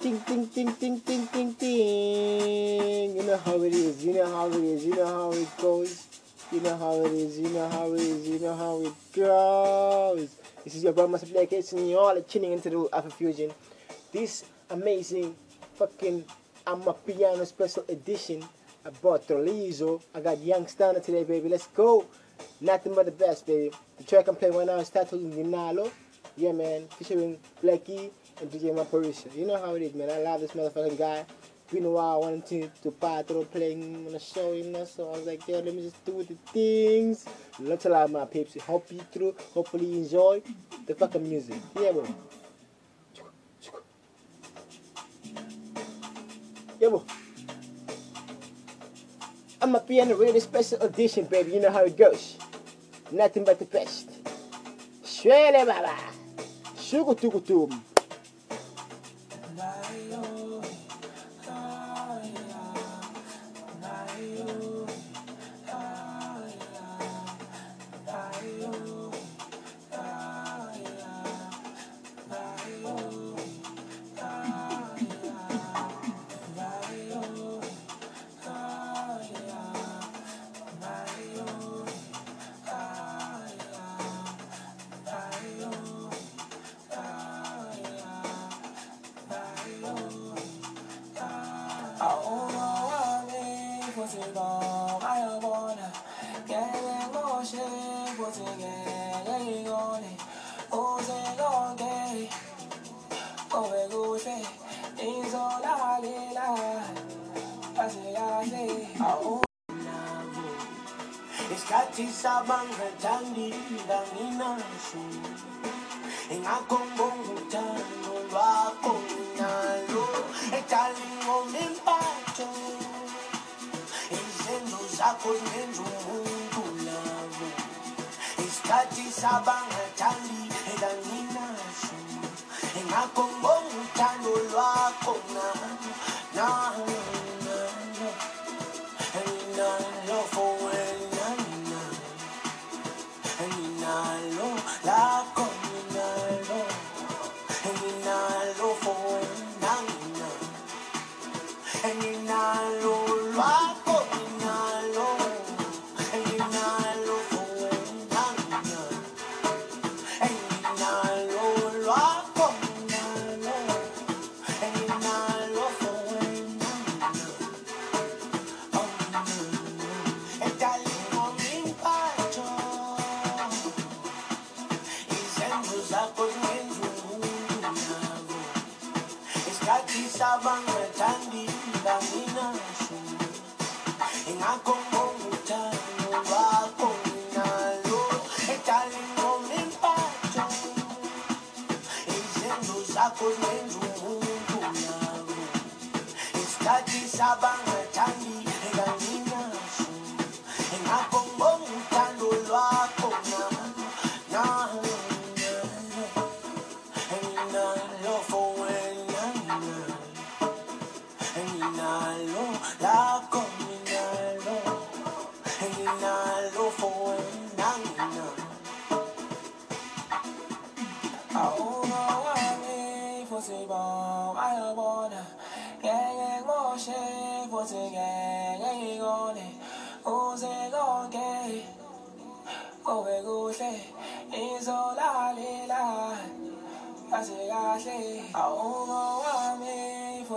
Ding, ding, ding, ding, ding, ding, ding. You know how it is. You know how it is. You know how it goes. You know how it is. You know how it is. You know how it goes. This is your brother Master Black Hits, and you're all tuning into the Alpha Fusion. This amazing fucking amapiano special edition. I brought Trolizo. Oh. I got Young Stunna today, baby. Let's go. Nothing but the best, baby. The track I'm playing right now is titled Ninalo. Yeah, man. Featuring Blackie and DJ Maphorisa. You know how it is, man. I love this motherfucking guy. Been a while, I wanted to, to Patro playing on the show, you know. So I was like, yo, let me just do the things. Lots a lot, my peeps. Hope you through. Hopefully you enjoy the fucking music. Yeah, bro. Yeah, bro. amapiano really special edition, baby. You know how it goes. Nothing but the best. Shwele baba. Shugutugutum. Isikhathi sabangajandi nganginaso engakhongonga uthando lwakho nalo ejali ngomimpatsho zenza umuntu labo isikhathi sabangajandi nganginaso engakhongonga uthando lwakho nalo nalo nalo nalo for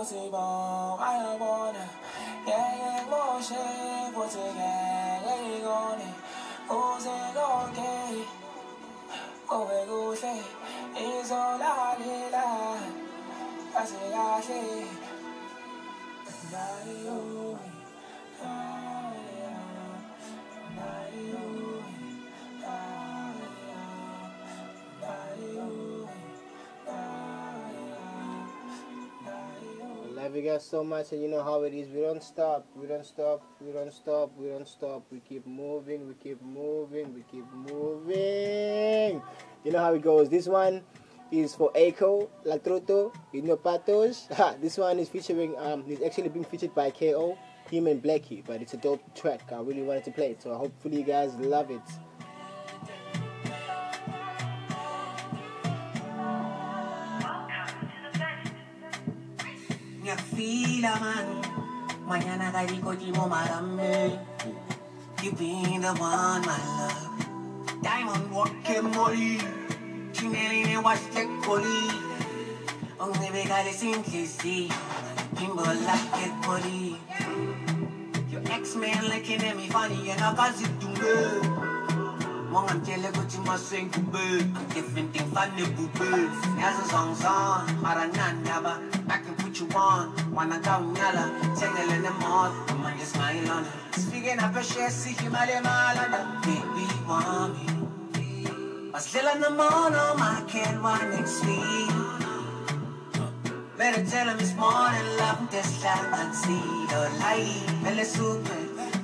wami futhi bo ayabona ngeke ngimoshe futhi ngeke ngikone uze konke kube kuhle izolalela kahle. Kahle Nayo, nayo, love you guys so much, and you know how it is. We don't stop. We don't stop. We don't stop. We don't stop. We keep moving. We keep moving. We keep moving. You know how it goes. This one is for Echo Latruto. You know Patos. This one is featuring. Um, it's actually being featured by KO, him and Blackie. But it's a dope track. I really wanted to play it, so hopefully you guys love it. Ngiyakufila man Mañana kalikoti mo marami You been the one my love. Diamond walking molly Chinelli ne wash the collie Only we got it simplicity Kimbo like it body Your ex-man looking at me funny and I got it to me. Mongantele ukuthi masengube different thing funny bube Yazi song song mara nandaba I put you want. wanna ka unyala tengele nemoto manje smile on Speaking up a share see himale malana baby want me. Basidlela nomono I can't want next week Better tell him it's morning love this time and see your light. Mele supe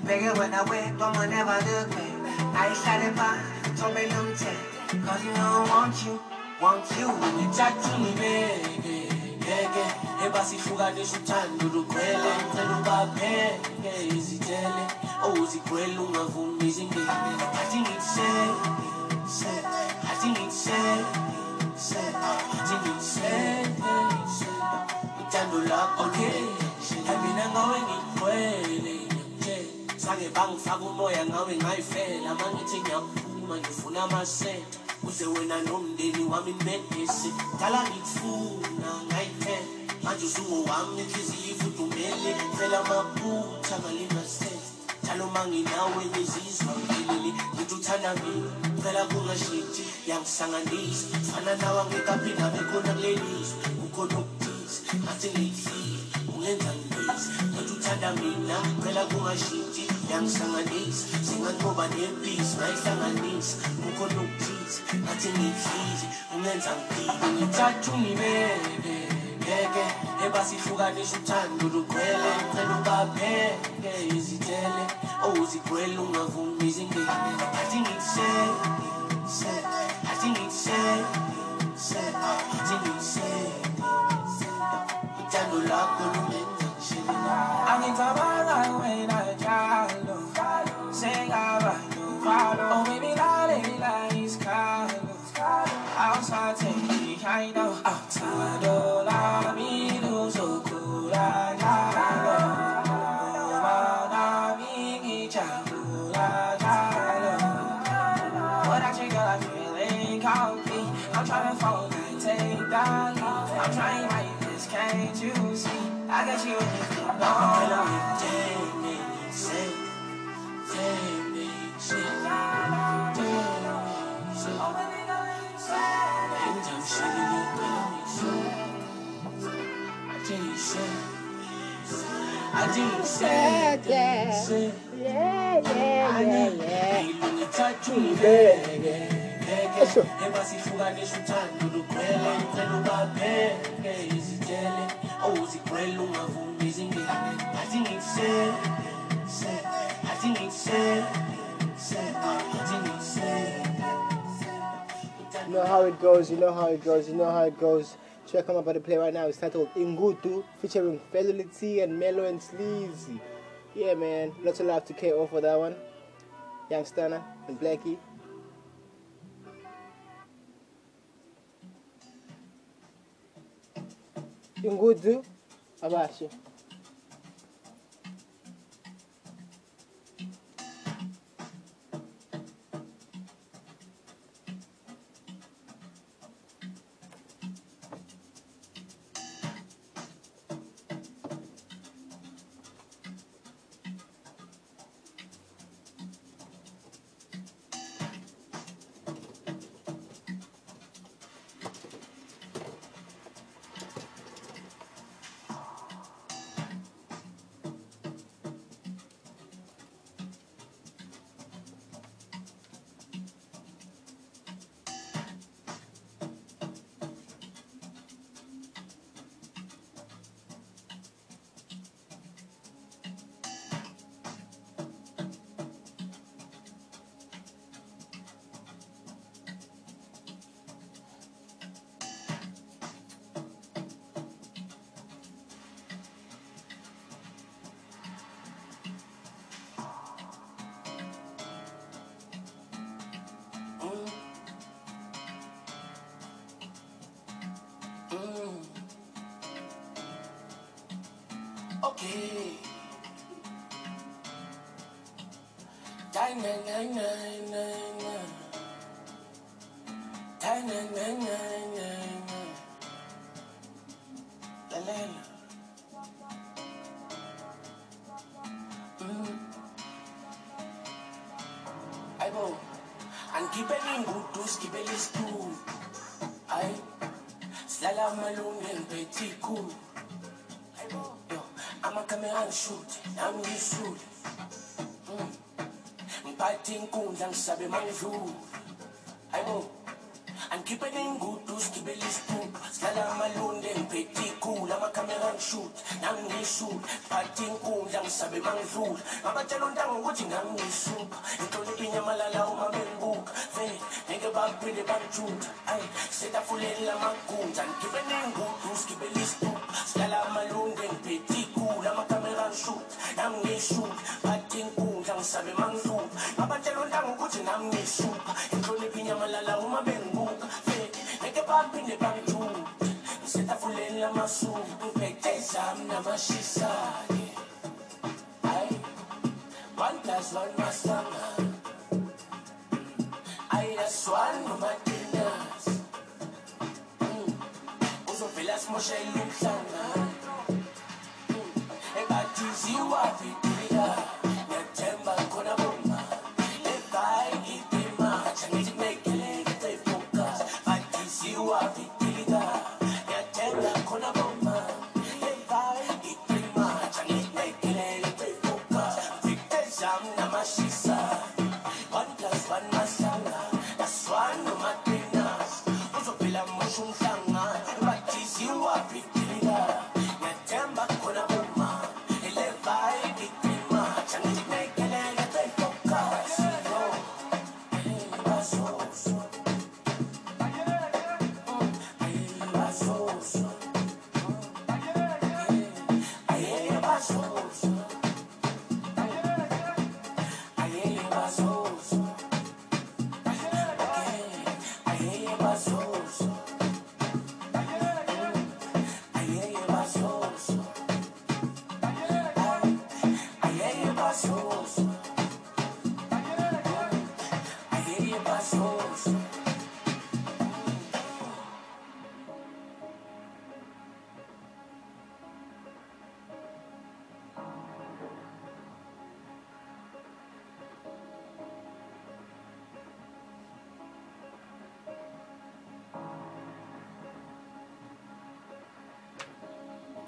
Bigger when I wake, don't never look me. I it back, told me take Cause you know I want you, want you. Ngithatha ungibeke ngeke ebasihlukanisa uthando lukhwele ngicela ubapheke izitele owuzigwele ungavumi izingene athi ngikusheke athi ngikusheke athi ngikusheke uthando lakho ke mina ngawe ngigcwele nje. Sake bangifaka umoya ngawe ngayifela. Mangithi ngiyaphuma ngifuna amasenta uze wena nomndeni wami nibedese dala ngikufuna ngayiphela manje usungowami inhliziyo ifudumele phela amaphutha ngalimasense njalo uma nginawe ngizizwa ngilili ngithi uthanda mina phela kungashintshi yangisanganisa fana nawe angekaphi nabe khona kulelizwe kukhona okuthize ngathi ngiyihlile ungenza ngibizi ngithi uthanda mina phela kungashintshi yangisanganisa singanqoba nempisi ngayihlanganisa kukhona okuthize ngathi ngiyihlile ungenza ngiphile ngithatha ungibeke ngeke ebasihlukanisa uthando lukhwele. Ngicela ubapheke izitele owuzigwele oh, ungavumi izingene athi ngikusheke athi ngikusheke athi ngikusheke I no got feeling coffee I'm trying to fall and take down I'm trying like this can't you see. I got you in your feet on I didn't say, yeah. say, Yeah, yeah, yeah, yeah. ngithatha ungibeke Eso. ngeke ebasihlukanisa uthando lukhwele ngicela ubapheke izitele oh, owuzigwele ungavumi izingene athi ngikusheke athi ngikusheke athi ngikusheke You know how it goes, you know how it goes, you know how it goes. Check I'm about to play right now. It's titled Ingudu, featuring Felicity and Mellow and Sleazy. Yeah, man. Lots of love to KO for that one. Young Stunna and Blackie. Ingudu, Abashi. Okay. Die na na na na na. Die ngishuthi, nami ngishule. Mm. Ngiphathe inkundla ngisabe mangidlula. Hayibo. Angikhiphe nengudu sigibele isitulo. Silala amalunde ngiphethe ikhulu, amakamera ngishuthi, nami ngishule. Ngiphathe inkundla ngisabe mangidlula. Ngabatshela untanga ukuthi ngishupha. Inhlonipho inyamalala uma bengibuka. Vele ngeke baphinde bangijuda. Ayi, setafuleni lamagunja. Ngikhiphe nengudu amalunde ngiphethe ikhulu, amakamera ngishuthi, nami ngishule. Ngiphathe inkundla ngisabe mangidlula. Ngabatshela untanga ukuthi nami ngishupha. Setafuleni lamasuku. Ngiphethe zami namashisa-ke. Ayi, one plus one masangana. Ayi, that's one noma dinners. Mm. Uzovela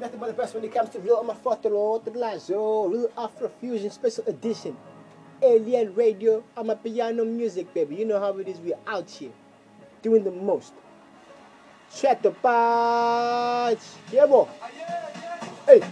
Nothing but the best when it comes to real Amafatro, Lazo, real Afro Fusion special edition. Alien Radio, amapiano music, baby. You know how it is, we're out here doing the most. Check the patch. Yeah, boy. Ah, hey.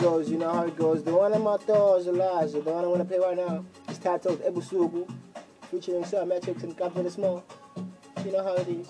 Goes, you know how it goes. The one I'm out there is Elijah. The one I want to play right now is titled Ebusuku, featuring Sir Metrics and Kabza De Small. You know how it is.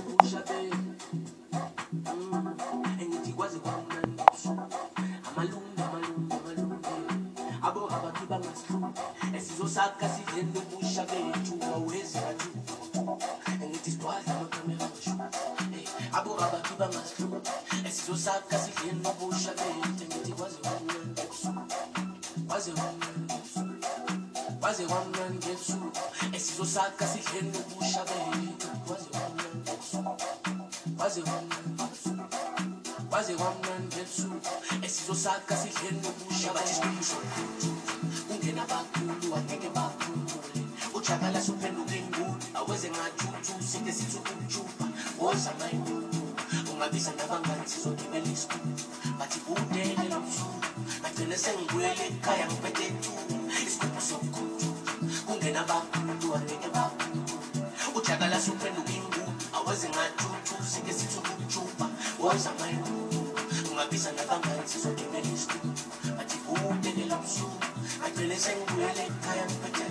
kwaze kwamnandi ebusuku esizosaka sidleni ubusha bathi sikusho kungena bakhulu angeke bakhulule ujakala suphenduka ingulu aweze ngathuthu sike sithi ukujuba woza mayingulu ungabiza nabangani sizogibela isikhulu. Bathi budele lo msuku ngagcine sengibuyele ekhaya ngiphethe etulo isigubhu sokukhuthu kungena bakhulu angeke bakhulule ujakala suphenduka ingulu aweze ngathuthu sike sithi ukujuba woza mayingulu ungabiza nabangani sizogibela isikhulu bathi budele lo msuku ngagcine sengibuyele ekhaya ngiphethe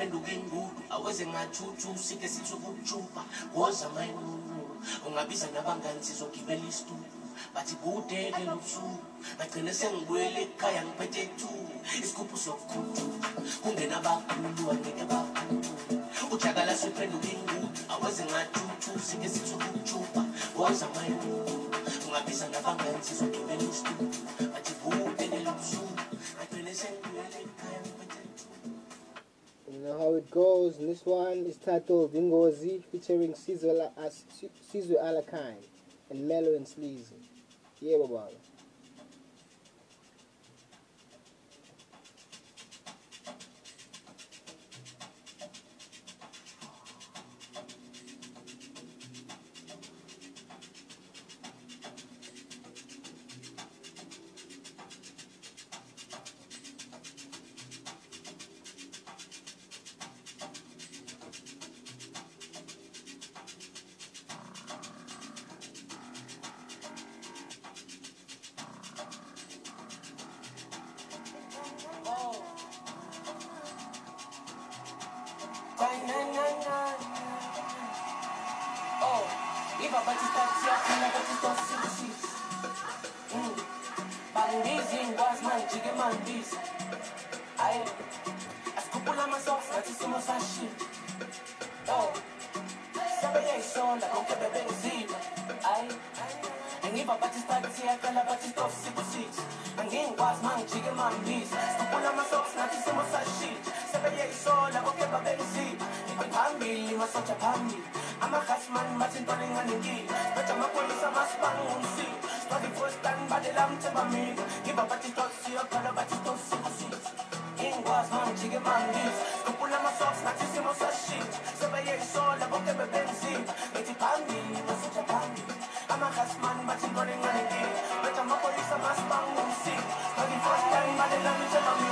ujakala suphenduka ingulu aweze ngathuthu sike sithi ukujuba woza mayinunu ungabiza nabangani sizogibela isitulo bathi budele lobusuku ngagcine sengibuyele ekhaya ngiphethe etulo isigubhu sokukhuthuka kungena abakhulu angeke baphumule ujakala suphenduka ingulu aweze ngathuthu sike sithi ukujuba woza mayinunu ungabiza nabangani sizogibela isitulo bathi budele You know how it goes. And this one is titled Dingozi featuring Caesar Ala- As- Alakine and Mellow and Sleazy. Yeah, Baba. Mm. Manjike mandizi. Ayi, asikhuphula amasokisi ngathi isimo sashintsa. Oh, sebeyayisonda konke bebengizima. Ayi, ngiba batistati yakala batistosisi. Angingikwazi mangijike mandizi. Sikhuphula amasokisi ngathi isimo sashintsa. Sebeyayisola konke babengizima. Ngibe phambili masoja phambili. Amakhasiman bathi intwana enganenkinga. Betha amapholisa masibanga umsika. Study for stand badela mthemba mina. Ngiba batistosisi yakala batistosisi. Ingikwazi mangijike mandizi. Sikhuphula amasokisi ngathi isimo sashintsa. Sebeyayisola konke bebengizima. Ngithi phambili masoja phambili. Amakhasiman bathi intwana enganenkinga. Betha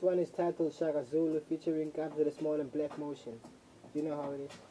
one is titled Shaka Zulu featuring the Small and Black Motion. You know how it is.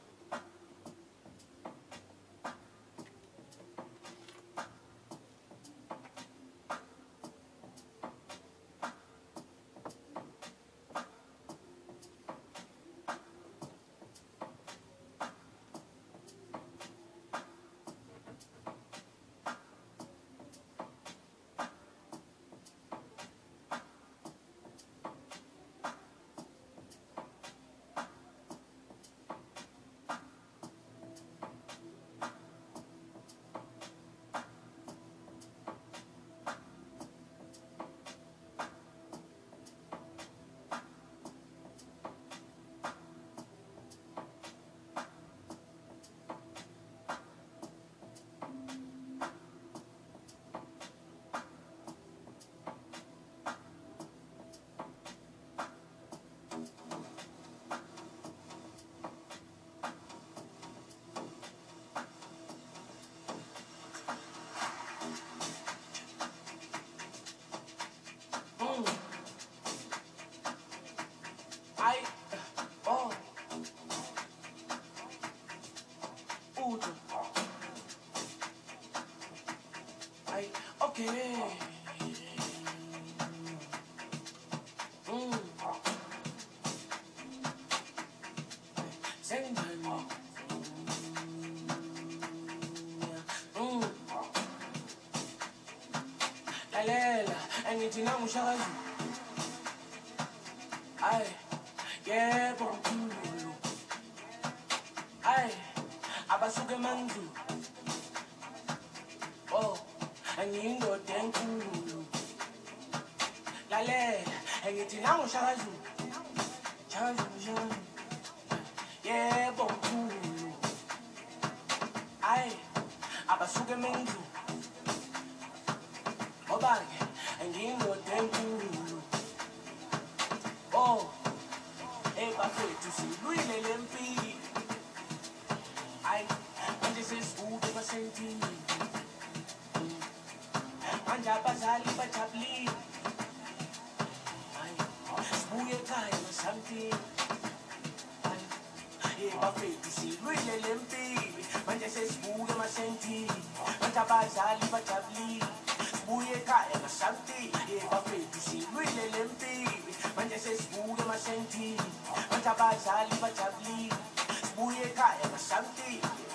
Lalela angithi namushakazi ay yebo mkhulu. Ay abasuke mandlu oh angiyindoda enkulu. Lalela angithi namushakazi shakazi shakazi yebo mkhulu. Ay abasuke mendlu ngoba-ke ngiyindoda enkulu oh hey bafethu silwile le mpilo hayi manje sesikude emasentini manje abazali bajabulile hayi sibuye ekhaya nosamthini Hey bafethu silwile le mpilo manje sesibuke emasentini manje abazali bajabulile sibuye ekhaya nosamthini Hey bafethu silwile le mpilo manje sesibuke emasentini manje abazali bajabulile. Sibuye ekhaya nosamthini Yo,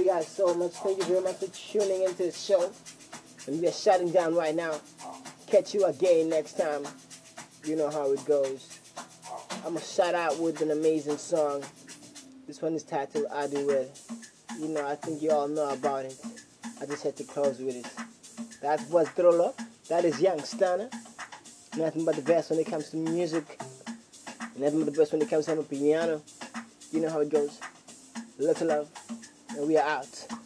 you guys so much. Thank you very much for tuning into the show. And we are shutting down right now. Catch you again next time. You know how it goes. I'm gonna shout out with an amazing song. This one is titled I Do It. You know, I think you all know about it. I just had to close with it. That was Trollo. That is Young Stunna. Nothing but the best when it comes to music. Nothing but the best when it comes to piano. You know how it goes. Lots of love. And we are out.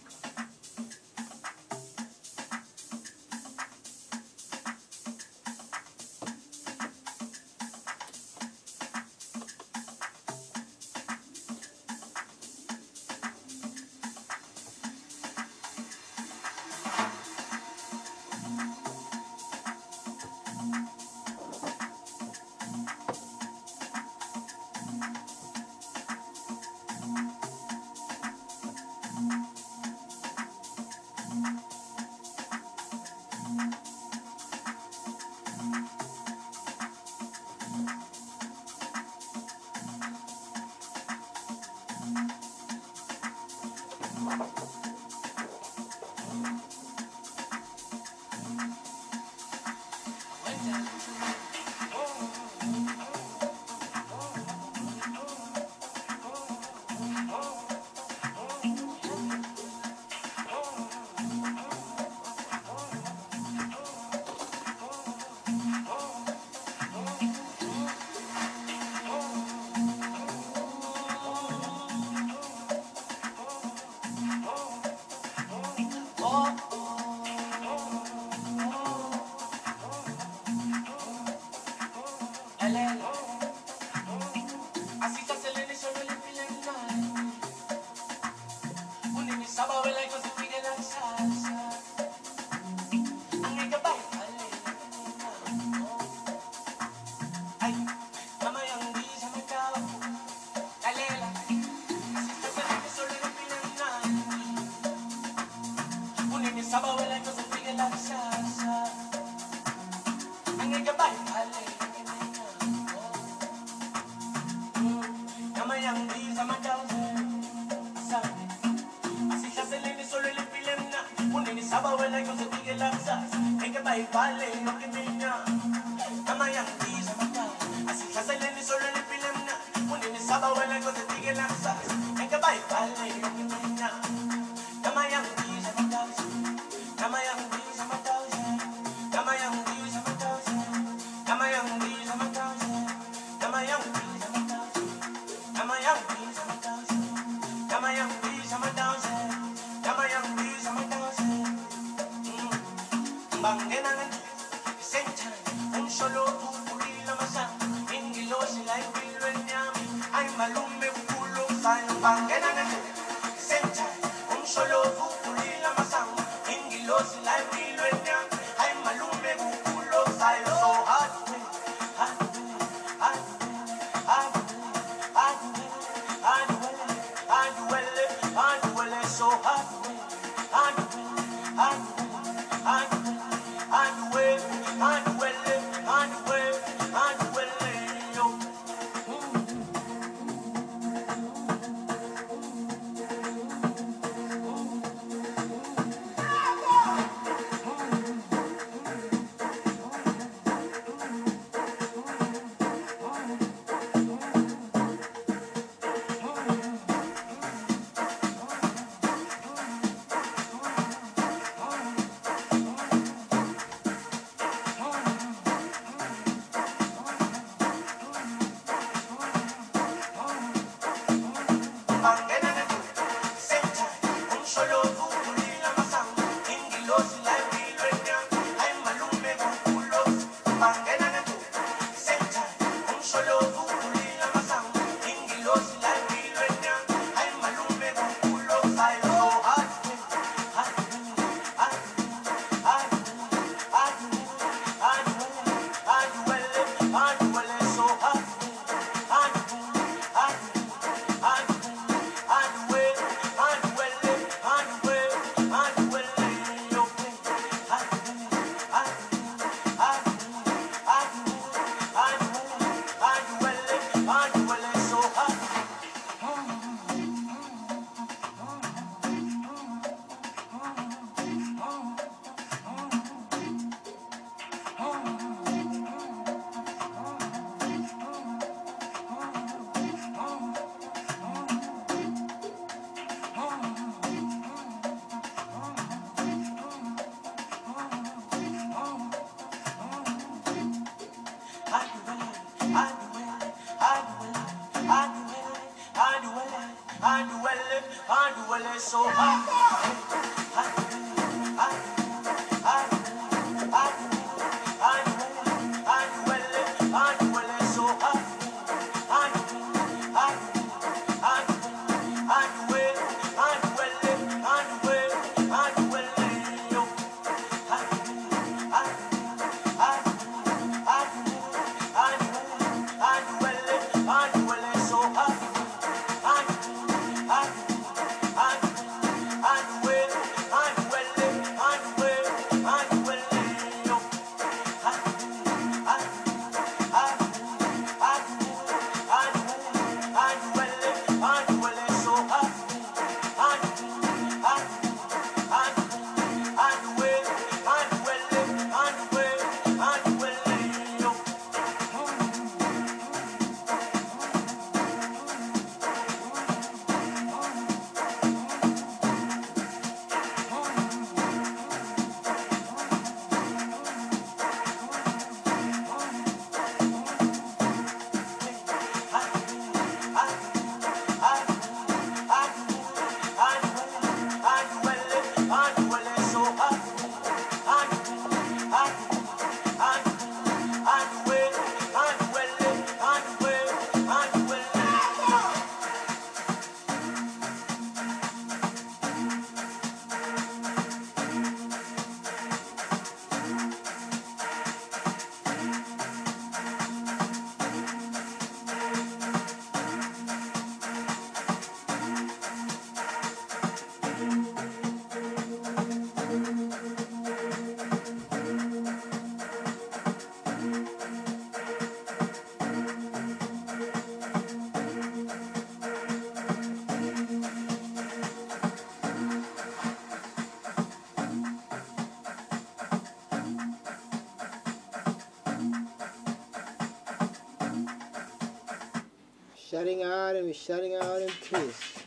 Shutting out and we're shutting out in peace.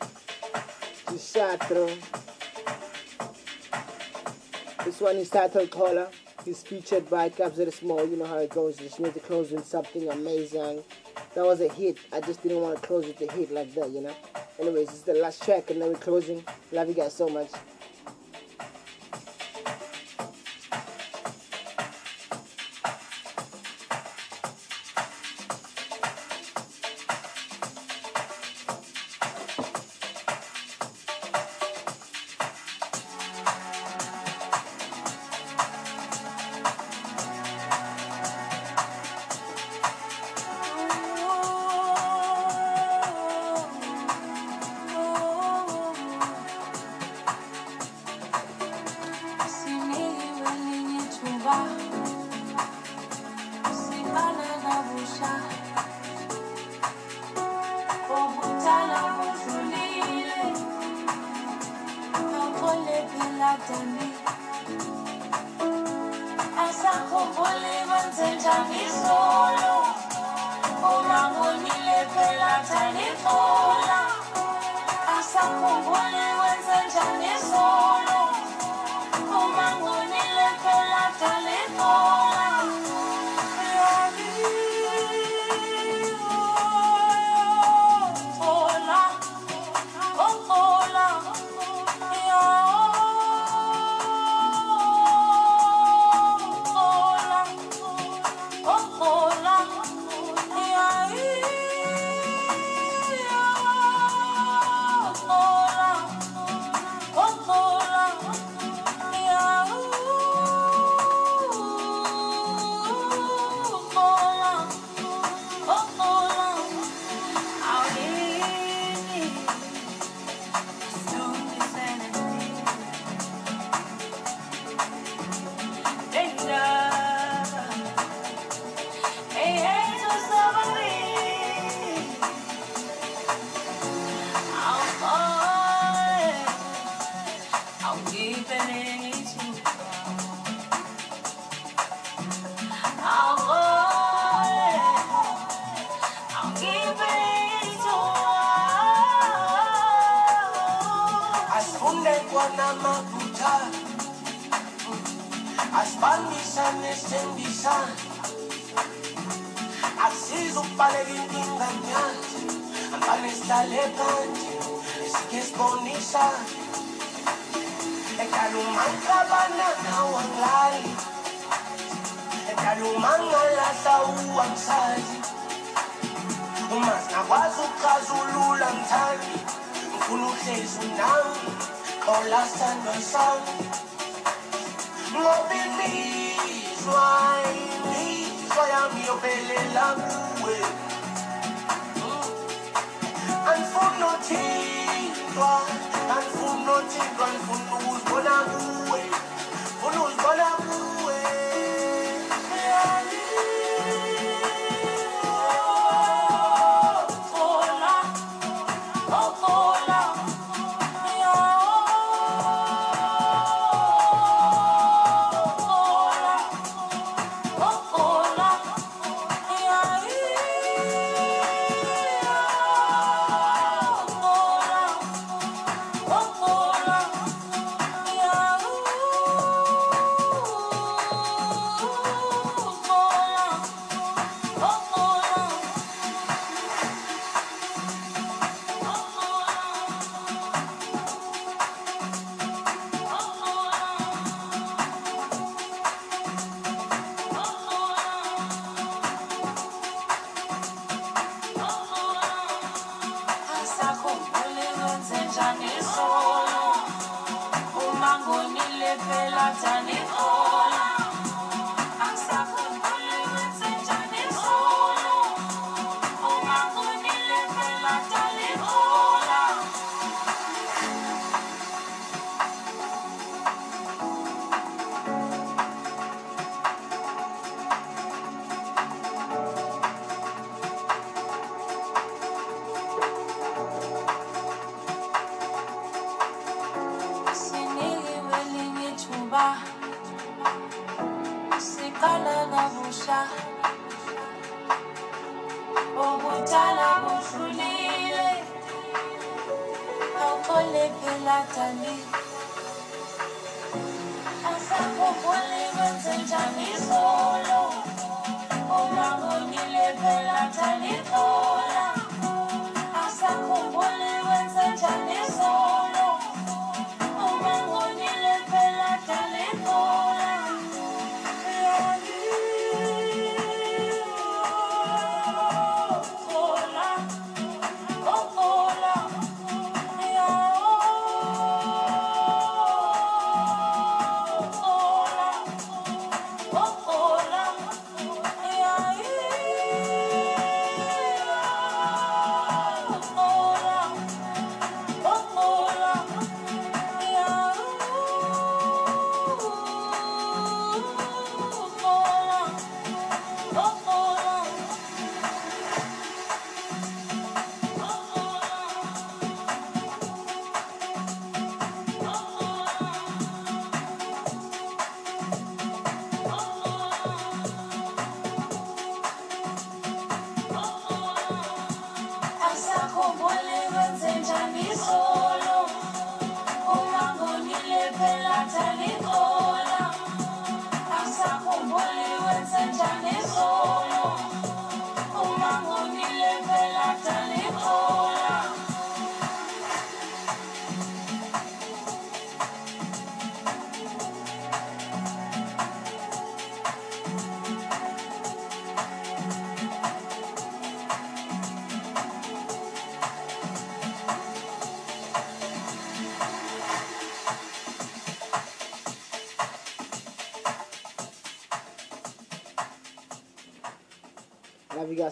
Chisatro. This one is titled Caller. He's featured by De Small. You know how it goes. Just need to close with something amazing. That was a hit. I just didn't want to close with a hit like that, you know. Anyways, this is the last track and then we're closing. Love you guys so much. Sithandwa sami Ngoba imizwa imizwa yami yophelela kuwe Angifuni nothintwa Angifuni nothintwa Ngifuna ukuzibona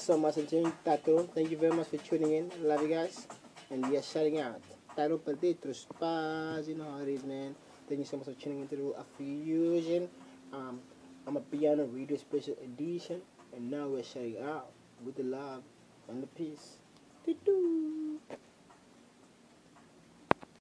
so much tuning Tato. Thank you very much for tuning in. Love you guys. And we are shutting out. Tato Potatoes Spaz, you know how it is, man. Thank you so much for tuning into the Fusion. Um, amapiano radio special edition. And now we're shutting out with the love and the peace. Doo-doo.